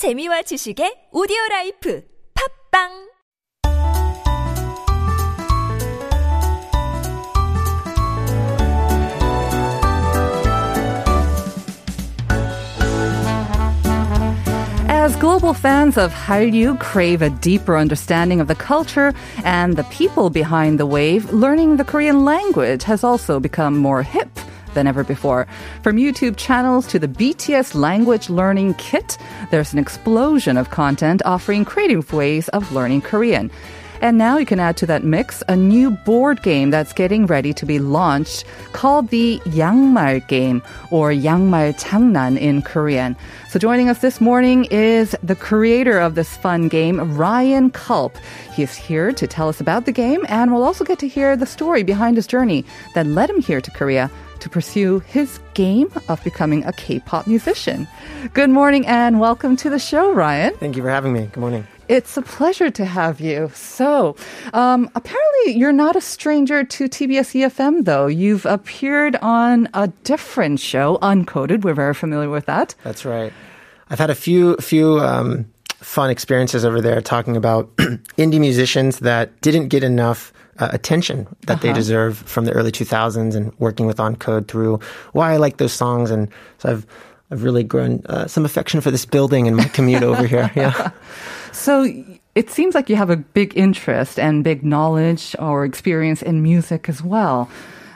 재미와 지식의 오디오 라이프 팝빵 As global fans of Hallyu crave a deeper understanding of the culture and the people behind the wave, learning the Korean language has also become more hip than ever before. From YouTube channels to the BTS language learning kit, there's an explosion of content offering creative ways of learning Korean. And now you can add to that mix a new board game that's getting ready to be launched called the Yangmal game or Yangmal Changnan in Korean. So joining us this morning is the creator of this fun game, Ryan Culp. He's here to tell us about the game and we'll also get to hear the story behind his journey that led him here to Korea to pursue his game of becoming a K-pop musician. Good morning and welcome to the show, Ryan. Thank you for having me. Good morning. It's a pleasure to have you. So, um, apparently, you're not a stranger to TBS EFM, though. You've appeared on a different show, Uncoded. We're very familiar with that. That's right. I've had a few few um, fun experiences over there talking about indie musicians that didn't get enough uh, attention that Uh-huh. they deserve from the early 2000s and working with Encode through why I like those songs. And so I've I've really grown uh, some affection for this building and my commute over here. Yeah. So, it seems like you have a big interest and big knowledge or experience in music as well.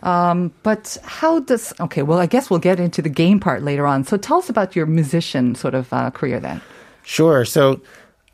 Um, but how does, okay, well, I guess we'll get into the game part later on. So, tell us about your musician sort of uh, career then. Sure. So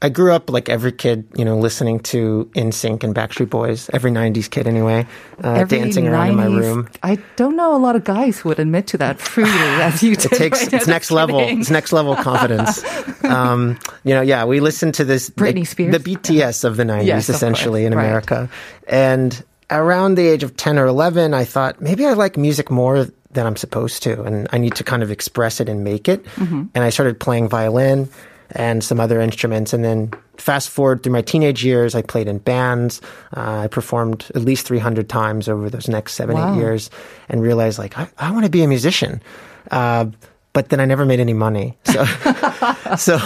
I grew up like every kid, you know, listening to NSYNC and Backstreet Boys, every 90s kid anyway, uh, dancing around in my room. I don't know a lot of guys who would admit to that freely as you did. It takes right it's now. next level. kidding. It's next level confidence. um, you know, yeah, we listened to this Britney Spears? the BTS of the '90s, Yes, essentially in Right. America, and around the age of 10 or 11, I thought maybe I like music more than I'm supposed to, and I need to kind of express it and make it. Mm-hmm. And I started playing violin and some other instruments, and then fast forward through my teenage years, I played in bands. Uh, I performed at least 300 times over those next seven, Wow. eight years, and realized like I, I want to be a musician. Uh, but then I never made any money. So, so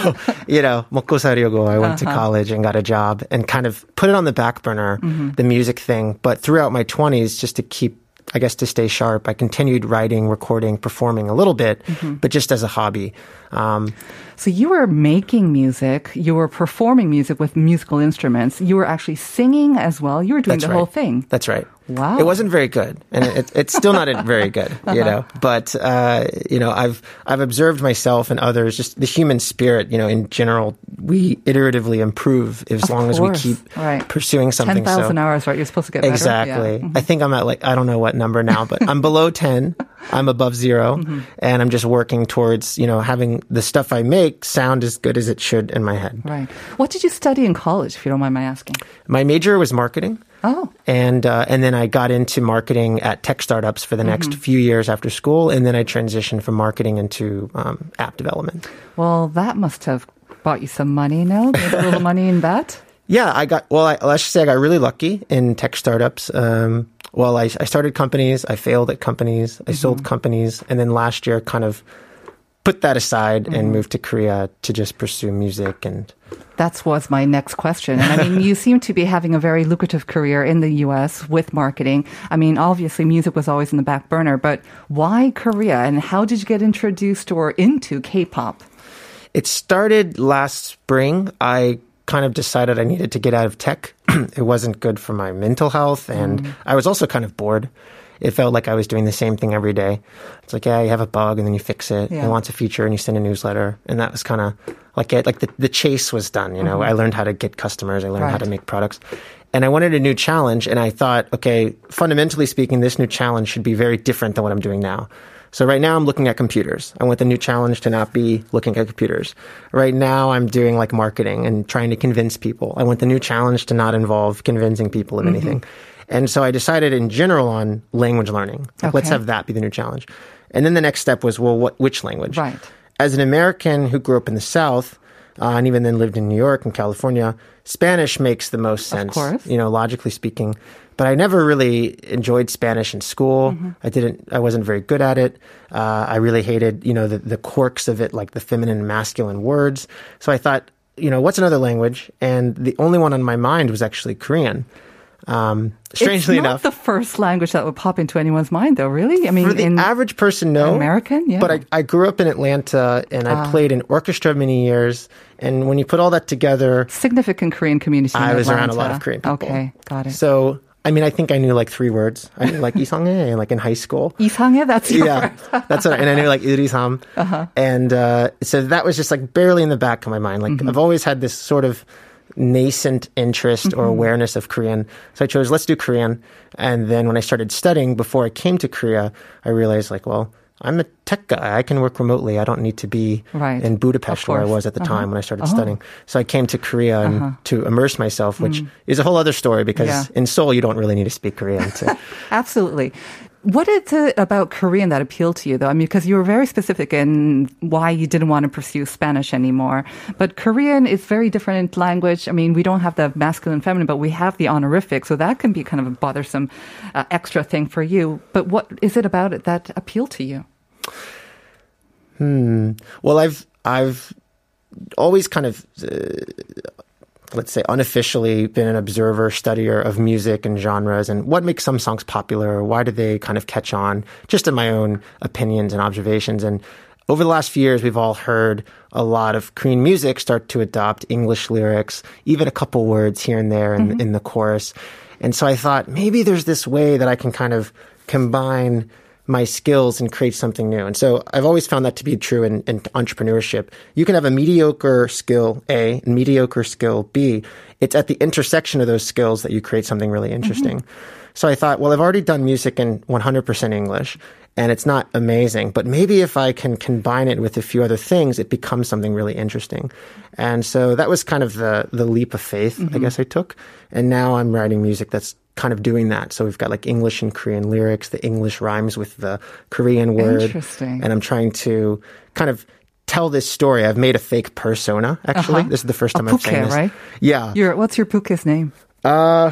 you know, 먹고 살려고. I went to college and got a job and kind of put it on the back burner, the music thing. But throughout my 20s, just to keep, I guess, to stay sharp, I continued writing, recording, performing a little bit, but just as a hobby. Um, So you were making music, you were performing music with musical instruments, you were actually singing as well. You were doing the right. whole thing. That's right. Wow. It wasn't very good, and it, it's still not very good, you know. But uh, you know, I've I've observed myself and others, just the human spirit, you know, in general, we iteratively improve as Of long as we keep Right. pursuing something. 10,000 so hours, right? You're supposed to get better. exactly. Yeah. Mm-hmm. I think I'm at like I don't know what number now, but I'm below ten. I'm above 0 Mm-hmm. and I'm just working towards you know having the stuff I make sound as good as it should in my head. Right. What did you study in college, if you don't mind my asking? My major was marketing. Oh, and uh, and then I got into marketing at tech startups for the next Mm-hmm. few years after school, and then I transitioned from marketing into um, app development. well, that must have bought you some money, no? Made a little money in that? Yeah, I got well. I, let's just say I got really lucky in tech startups. Um, well, I, I started companies, I failed at companies, I sold companies, and then last year kind of put that aside and mm-hmm. moved to Korea to just pursue music and That was my next question. And I mean, you seem to be having a very lucrative career in the US with marketing. I mean, obviously, music was always in the back burner, but why Korea? And how did you get introduced or into K pop? It started last spring. I kind of decided I needed to get out of tech. it wasn't good for my mental health, and mm. I was also kind of bored. It felt like I was doing the same thing every day. It's like, yeah, you have a bug and then you fix it. Yeah. It wants a feature and you send a newsletter, and that was kind of like it. Like the the chase was done. You know, mm-hmm. I learned how to get customers. I learned how to make products, and I wanted a new challenge. And I thought, okay, fundamentally speaking, this new challenge should be very different than what I'm doing now. So right now I'm looking at computers. I want the new challenge to not be looking at computers. Right now I'm doing like marketing and trying to convince people. I want the new challenge to not involve convincing people of mm-hmm. anything. And so I decided in general on language learning. Like, Let's have that be the new challenge. And then the next step was, well, what, which language? Right. As an American who grew up in the South, uh, and even then lived in New York and California. Spanish makes the most sense, course. you know, logically speaking. But I never really enjoyed Spanish in school. I didn't. I wasn't very good at it. Uh, I really hated, you know, the, the quirks of it, like the feminine and masculine words. So I thought, you know, what's another language? And the only one on my mind was actually Korean. Um, strangely it's not enough, the first language that would pop into anyone's mind, though. Really, I mean, for the in average person, no. American, yeah. Ah. But I, I grew up in Atlanta and I played in orchestra many years. And when you put all that together, significant Korean community. in I was around a lot Atlanta. of Korean people. Okay, got it. So, I mean, I think I knew like three words. I knew like 이상해, like in high school. 이상해, that's your yeah, that's what, I, and I knew like 이리삼, Uh-huh. and uh, so that was just like barely in the back of my mind. Like Mm-hmm. I've always had this sort of nascent interest or Mm-hmm. awareness of Korean, so I chose let's do Korean. And then when I started studying, before I came to Korea, I realized like, well, I'm a tech guy. I can work remotely. I don't need to be Right. in Budapest where I. Uh-huh. was at the time when I started studying. So I came to Korea and to immerse myself, which is a whole other story because Mm. Yeah. in Seoul you don't really need to speak Korean to Absolutely. What is it about Korean that appealed to you, though? I mean, because you were very specific in why you didn't want to pursue Spanish anymore. But Korean is very different language. I mean, we don't have the masculine, feminine, but we have the honorific, so that can be kind of a bothersome uh, extra thing for you. But what is it about it that appealed to you? Hmm. Well, I've I've always kind of uh, let's say unofficially been an observer, studier of music and genres and what makes some songs popular, why do they kind of catch on, just in my own opinions and observations. And over the last few years, we've all heard a lot of Korean music start to adopt English lyrics, even a couple words here and there in, mm-hmm. in the chorus. And so I thought maybe there's this way that I can kind of combine my skills and create something new. And so I've always found that to be true in, in entrepreneurship. You can have a mediocre skill A and mediocre skill B. It's at the intersection of those skills that you create something really interesting. Mm-hmm. So I thought, well, I've already done music in 100% English and it's not amazing, but maybe if I can combine it with a few other things, it becomes something really interesting. And so that was kind of the, the leap of faith, I guess I took. And now I'm writing music that's kind of doing that. So we've got like English and Korean lyrics. The English rhymes with the Korean word. Interesting. And I'm trying to kind of tell this story. I've made a fake persona, actually. Uh-huh. This is the first time I'm saying this. right? Yeah. Your, what's your puke's name? Uh,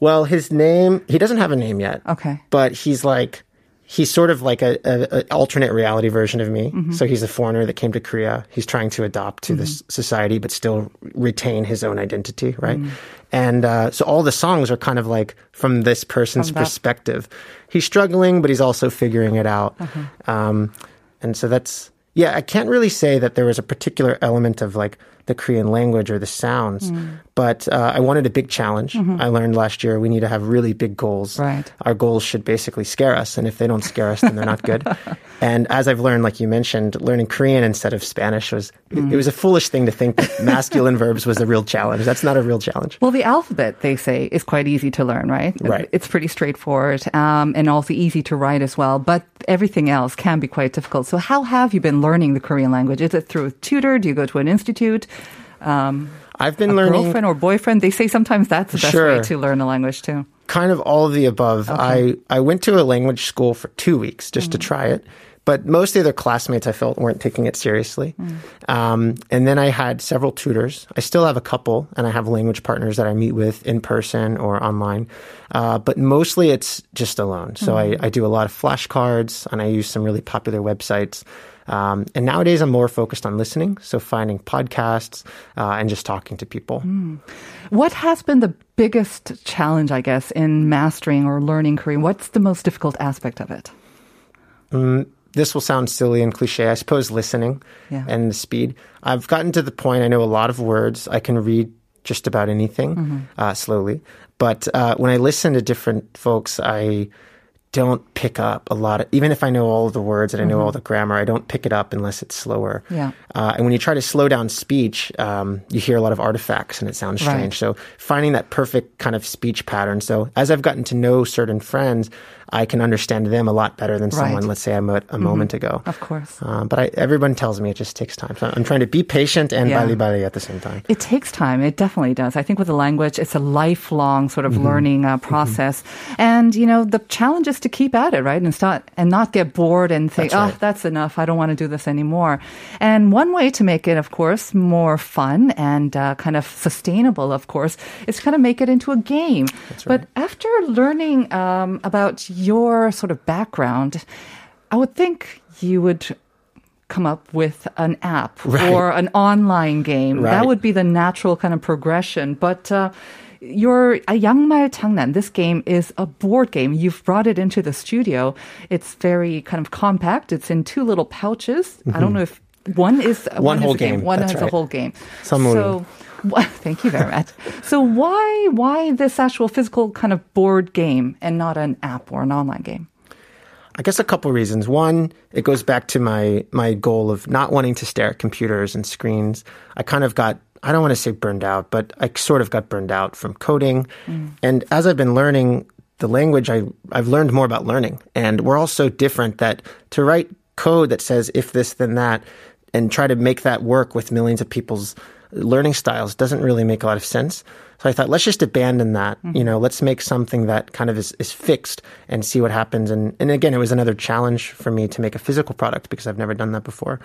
well, his name, he doesn't have a name yet. Okay. But he's like, he's sort of like a, a, a alternate reality version of me. Mm-hmm. So he's a foreigner that came to Korea. He's trying to adopt to this society, but still retain his own identity, right? Mm. And uh, so all the songs are kind of like from this person's From perspective. He's struggling, but he's also figuring it out. Um, and so that's yeah. I can't really say that there was a particular element of like the Korean language or the sounds, Mm. but uh, I wanted a big challenge. I learned last year we need to have really big goals. Mm-hmm. Right. Our goals should basically scare us, and if they don't scare us, then they're not good. and as I've learned, like you mentioned, learning Korean instead of Spanish was Mm. it was a foolish thing to think that masculine verbs was a real challenge. That's not a real challenge. Well, the alphabet, they say, is quite easy to learn, right? Right. It's pretty straightforward um, and also easy to write as well. But everything else can be quite difficult. So, how have you been learning the Korean language? Is it through a tutor? Do you go to an institute? Um, I've been a learning girlfriend or boyfriend? They say sometimes that's the best way to learn a language too. kind of all of the above. I, I went to a language school for two weeks just Mm. to try it. But most of the other classmates I felt weren't taking it seriously. Mm. Um, and then I had several tutors. I still have a couple, and I have language partners that I meet with in person or online. Uh, but mostly it's just alone. So Mm. I, I do a lot of flashcards, and I use some really popular websites. Um, and nowadays I'm more focused on listening, so finding podcasts uh, and just talking to people. Mm. What has been the biggest challenge, I guess, in mastering or learning Korean? What's the most difficult aspect of it? this will sound silly and cliche. I suppose listening Yeah. and the speed. I've gotten to the point I know a lot of words. I can read just about anything uh, slowly. But uh, when I listen to different folks, I don't pick up a lot of, even if I know all of the words and I know all the grammar, I don't pick it up unless it's slower. Yeah. Uh, and when you try to slow down speech, um, you hear a lot of artifacts and it sounds Right. strange. So finding that perfect kind of speech pattern. So as I've gotten to know certain friends, I can understand them a lot better than someone, Right. Mm-hmm. let's say I met a moment ago. Of course. Uh, but I, everyone tells me it just takes time. So I'm trying to be patient and Yeah. bali bali at the same time. It takes time. It definitely does. I think with the language, it's a lifelong sort of Mm-hmm. learning uh, process. And, you know, the challenge is to keep at it, right? And start, and not get bored and think, That's oh, that's enough. I don't want to do this anymore. And one way to make it, of course, more fun and uh, kind of sustainable, of course, is to kind of make it into a game. But after learning um, about your sort of background, I would think you would come up with an app right. or an online game. Right. That would be the natural kind of progression. But uh, your young Yangmal Changnan, this game is a board game. You've brought it into the studio. It's very kind of compact. It's in two little pouches. Mm-hmm. I don't mm-hmm. know if one is one, one whole game. game. One That's has right. a whole game. Some so. Thank you very much. So why why this actual physical kind of board game and not an app or an online game? I guess a couple reasons. One, it goes back to my my goal of not wanting to stare at computers and screens. I kind of got I don't want to say burned out, but I sort of got burned out from coding. Mm. And as I've been learning the language, I I've learned more about learning. And we're all so different that to write code that says if this then that and try to make that work with millions of people's learning styles doesn't really make a lot of sense. So I thought, let's just abandon that. You know, let's make something that kind of is, is fixed and see what happens. And, and again, it was another challenge for me to make a physical product because I've never done that before.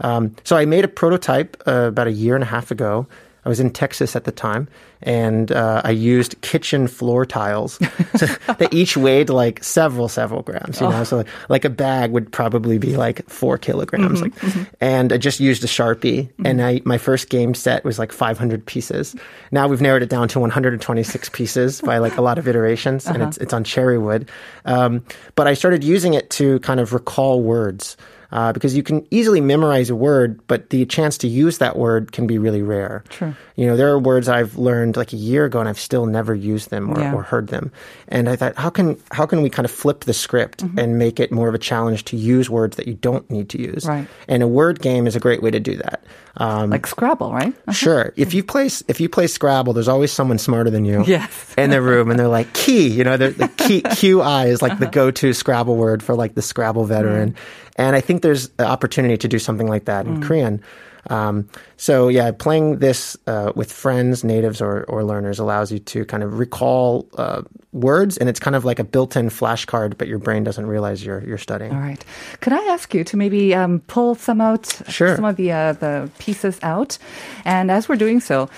Um, so I made a prototype uh, about a year and a half ago. I was in Texas at the time, and uh, I used kitchen floor tiles that each weighed like several, several grams. You know, so like a bag would probably be like four kilograms. like, and I just used a sharpie, and I my first game set was like 500 pieces. Now we've narrowed it down to 126 pieces by like a lot of iterations, and it's it's on cherry wood. Um, but I started using it to kind of recall words uh, because you can easily memorize a word, but the chance to use that word can be really rare. True. You know, there are words I've learned like a year ago and I've still never used them or, Yeah. or heard them. And I thought, how can how can we kind of flip the script Mm-hmm. and make it more of a challenge to use words that you don't need to use? Right. And a word game is a great way to do that. Um, Like Scrabble, right? Sure. If you play if you play Scrabble, there's always someone smarter than you. Yes. In the room, and they're like key. You know, the key QI is like Uh-huh. the go-to Scrabble word for like the Scrabble veteran. Mm. And I think there's an opportunity to do something like that in Korean. Um, so yeah, playing this uh, with friends, natives, or, or learners allows you to kind of recall uh, words, and it's kind of like a built-in flashcard, but your brain doesn't realize you're you're studying. All right. Could I ask you to maybe um, pull some out, Sure. some of the uh, the pieces out, and as we're doing so.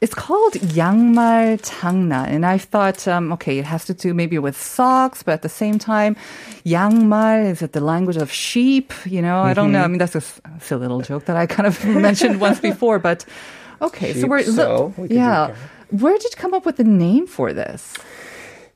It's called Yangmal Changna, and I thought, um, okay, it has to do maybe with socks, but at the same time, Yangmal is it the language of sheep? You know, mm-hmm. I don't know. I mm-hmm. mean, that's a silly little joke that I kind of mentioned once before, but okay, sheep, so we're so we yeah. Where did you come up with the name for this?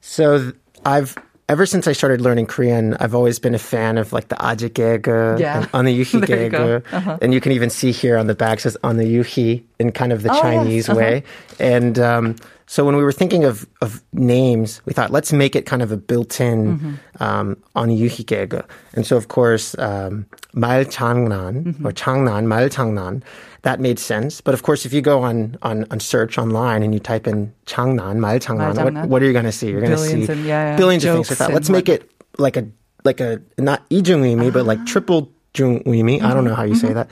So I've ever since I started learning Korean, I've always been a fan of like the Ajigege yeah. and on the Yuhi Gege. Uh-huh. And you can even see here on the back says on the Yuhi in kind of the oh, Chinese yes. way. Uh-huh. And um, so when we were thinking of, of names, we thought, let's make it kind of a built in mm-hmm. um. And so, of course, um, changnan or changnan, mal changnan, that made sense. But of course, if you go on, on, on search online and you type in changnan, mal changnan, what, what, are you going to see? You're going to see and, yeah, yeah. billions Jokes of things. like that. let's what? make it like a, like a, not ijungimi, uh-huh. but like triple jungimi. I don't know how you mm-hmm. say that.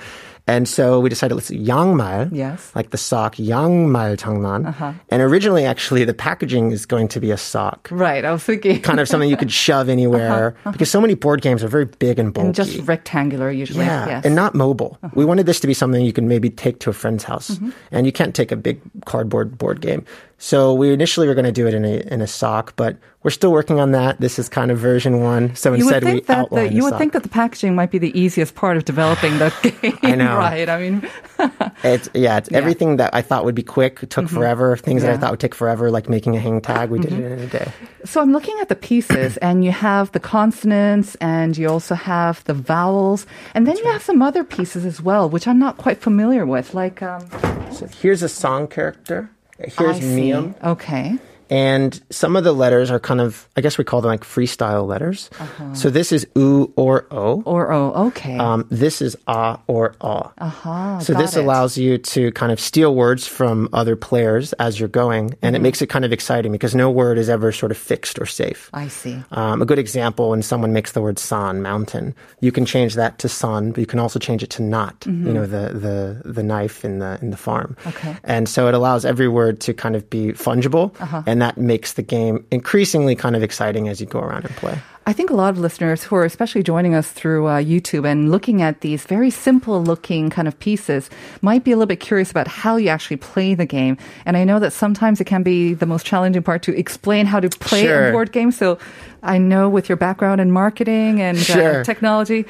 And so we decided let's Yangmal, yes, like the sock Yangmal Changnan. Uh-huh. And originally, actually, the packaging is going to be a sock, right? I was thinking kind of something you could shove anywhere uh-huh. Uh-huh. because so many board games are very big and bulky, and just rectangular usually, yeah, yes. and not mobile. Uh-huh. We wanted this to be something you can maybe take to a friend's house, mm-hmm. and you can't take a big cardboard board game. So we initially were going to do it in a in a sock, but we're still working on that. This is kind of version one. So instead, we that the, you would think that the packaging might be the easiest part of developing the game. I know. right? I mean, It's yeah, it's everything that I thought would be quick took forever. Things that I Mm-hmm. Yeah. Mm-hmm. thought would take forever, like making a hang tag, we did it in a day. so I'm looking at the pieces, and you have the consonants, and you also have the vowels, and then you have some other pieces as well, which I'm not quite familiar with, like um, So here's a song character. Here's I see. Okay. And some of the letters are kind of, I guess we call them like freestyle letters. So this is U or O. Or o, okay. Um, this is A or A. uh-huh. So this it. allows you to kind of steal words from other players as you're going, and Mm-hmm. it makes it kind of exciting because no word is ever sort of fixed or safe. I see. Um, a good example when someone makes the word san, mountain, you can change that to san, but you can also change it to not, you know, the, the, the knife in the, in the farm. Mm-hmm. Okay. And so it allows every word to kind of be fungible, Uh-huh. and that makes the game increasingly kind of exciting as you go around and play. I think a lot of listeners who are especially joining us through uh, YouTube and looking at these very simple looking kind of pieces might be a little bit curious about how you actually play the game. And I know that sometimes it can be the most challenging part to explain how to play Sure. a board game. So I know with your background in marketing and Sure. uh, technology,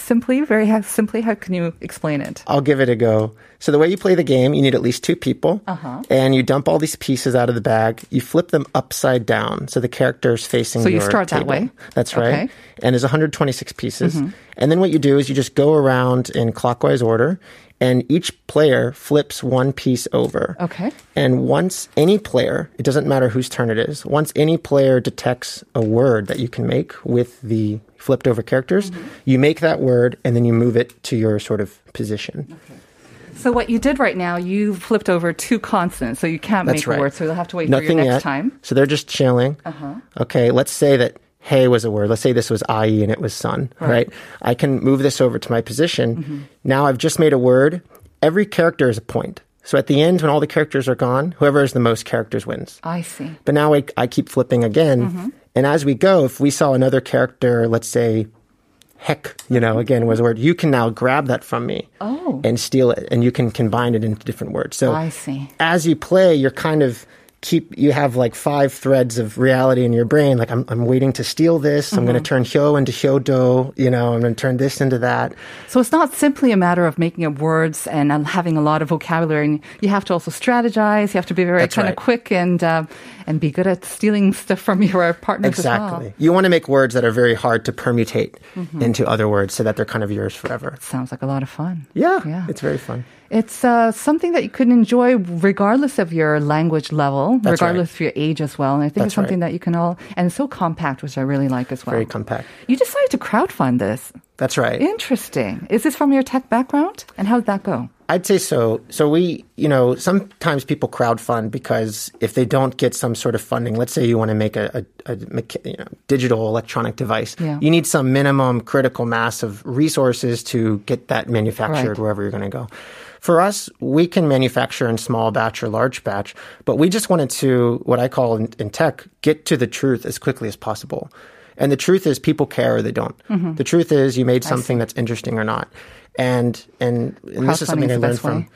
simply, very ha- simply, how can you explain it? I'll give it a go. So the way you play the game, you need at least two people, Uh-huh. and you dump all these pieces out of the bag. You flip them upside down, so the character is facing. So you start that way? That's Okay. Mm-hmm. right. And there's 126 pieces, and then what you do is you just go around in clockwise order, and each player flips one piece over. Okay. And once any player, it doesn't matter whose turn it is, once any player detects a word that you can make with the flipped over characters, Mm-hmm. you make that word and then you move it to your sort of position. Okay. So what you did right now, you flipped over two consonants, so you can't That's make right. a word. So you'll have to wait Nothing for your yet. next time. So they're just chilling. Uh-huh. Okay, let's say that hey was a word. Let's say this was IE and it was sun, right? I can move this over to my position. Mm-hmm. Now I've just made a word. Every character is a point. So at the end, when all the characters are gone, whoever has the most characters wins. I see. But now I, I keep flipping again. Mm-hmm. And as we go, if we saw another character, let's say heck, you know, again was a word, you can now grab that from me Oh. and steal it and you can combine it into different words. So I see. as you play, you're kind of keep you have like five threads of reality in your brain. Like I'm I'm waiting to steal this. I'm Mm-hmm. going to turn hyo into hyodo. You know, I'm going to turn this into that. So it's not simply a matter of making up words and um, having a lot of vocabulary. And you have to also strategize. You have to be very That's kind right. of quick and uh, and be good at stealing stuff from your partners as Exactly. well. You want to make words that are very hard to permutate Mm-hmm. into other words so that they're kind of yours forever. Sounds like a lot of fun. Yeah, Yeah. it's very fun. It's uh, something that you can enjoy regardless of your language level, That's regardless of your age as well. And I think it's That's right. something that you can all, and it's so compact, which I really like as well. Very compact. You decided to crowdfund this. That's right. Interesting. Is this from your tech background? And how did that go? I'd say so. So we, you know, sometimes people crowdfund because if they don't get some sort of funding, let's say you want to make a, a, a you know, digital electronic device, Yeah. you need some minimum critical mass of resources to get that manufactured Right. wherever you're going to go. For us, we can manufacture in small batch or large batch, but we just wanted to, what I call in, in tech, get to the truth as quickly as possible. And the truth is, people care or they don't. Mm-hmm. The truth is, you made something that's interesting or not. And and, and this is something I learned from. way.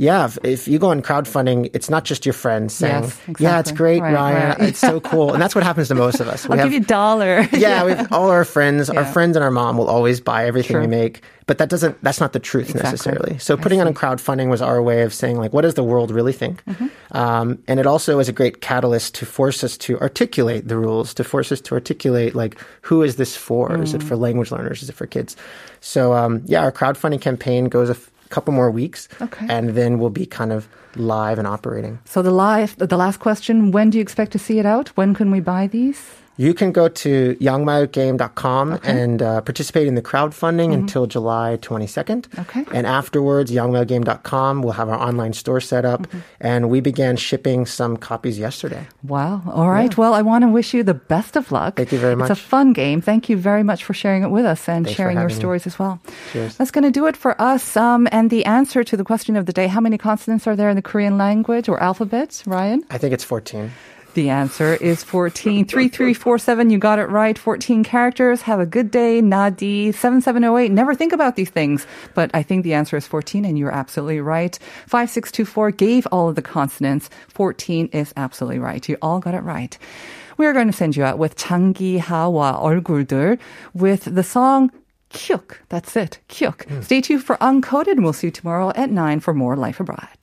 Yeah, if, if you go on crowdfunding, it's not just your friends saying, Yes, "Yeah, it's great, Right, Ryan. right. It's so cool," and that's what happens to most of us. We I'll have- give you a dollar. yeah, all our friends, our friends and our mom will always buy everything Sure. we make, but that doesn't. That's not the truth Exactly. necessarily. So putting on a crowdfunding was our way of saying, like, what does the world really think? Mm-hmm. Um, and it also is a great catalyst to force us to articulate the rules, to force us to articulate like who is this for? Is Mm. it for language learners? Is it for kids? So um, yeah, our crowdfunding campaign goes a f- couple more weeks, Okay. and then we'll be kind of live and operating. So the live, the last question: When do you expect to see it out? When can we buy these? You can go to yangmalgame.com and uh, participate in the crowdfunding until July 22nd. Mm-hmm. Okay. And afterwards, yangmalgame.com will have our online store set up. Mm-hmm. And we began shipping some copies yesterday. Wow. All right. Well, I want to wish you the best of luck. Thank you very much. It's a fun game. Thank you very much for sharing it with us and Thanks sharing your having me. stories as well. Cheers. That's going to do it for us. Um, and the answer to the question of the day: How many consonants are there in the Korean language or alphabet, Ryan? I think it's 14. The answer is 14. 3347, you got it right. 14 characters. Have a good day. Nadi 7708. Never think about these things, but I think the answer is 14 and you're absolutely right. 5624 gave all of the consonants. 14 is absolutely right. You all got it right. We are going to send you out with 장기 하와 얼굴들 with the song Kyuk. That's it. Kyuk. Stay tuned for Uncoded and we'll see you tomorrow at 9 for more Life Abroad.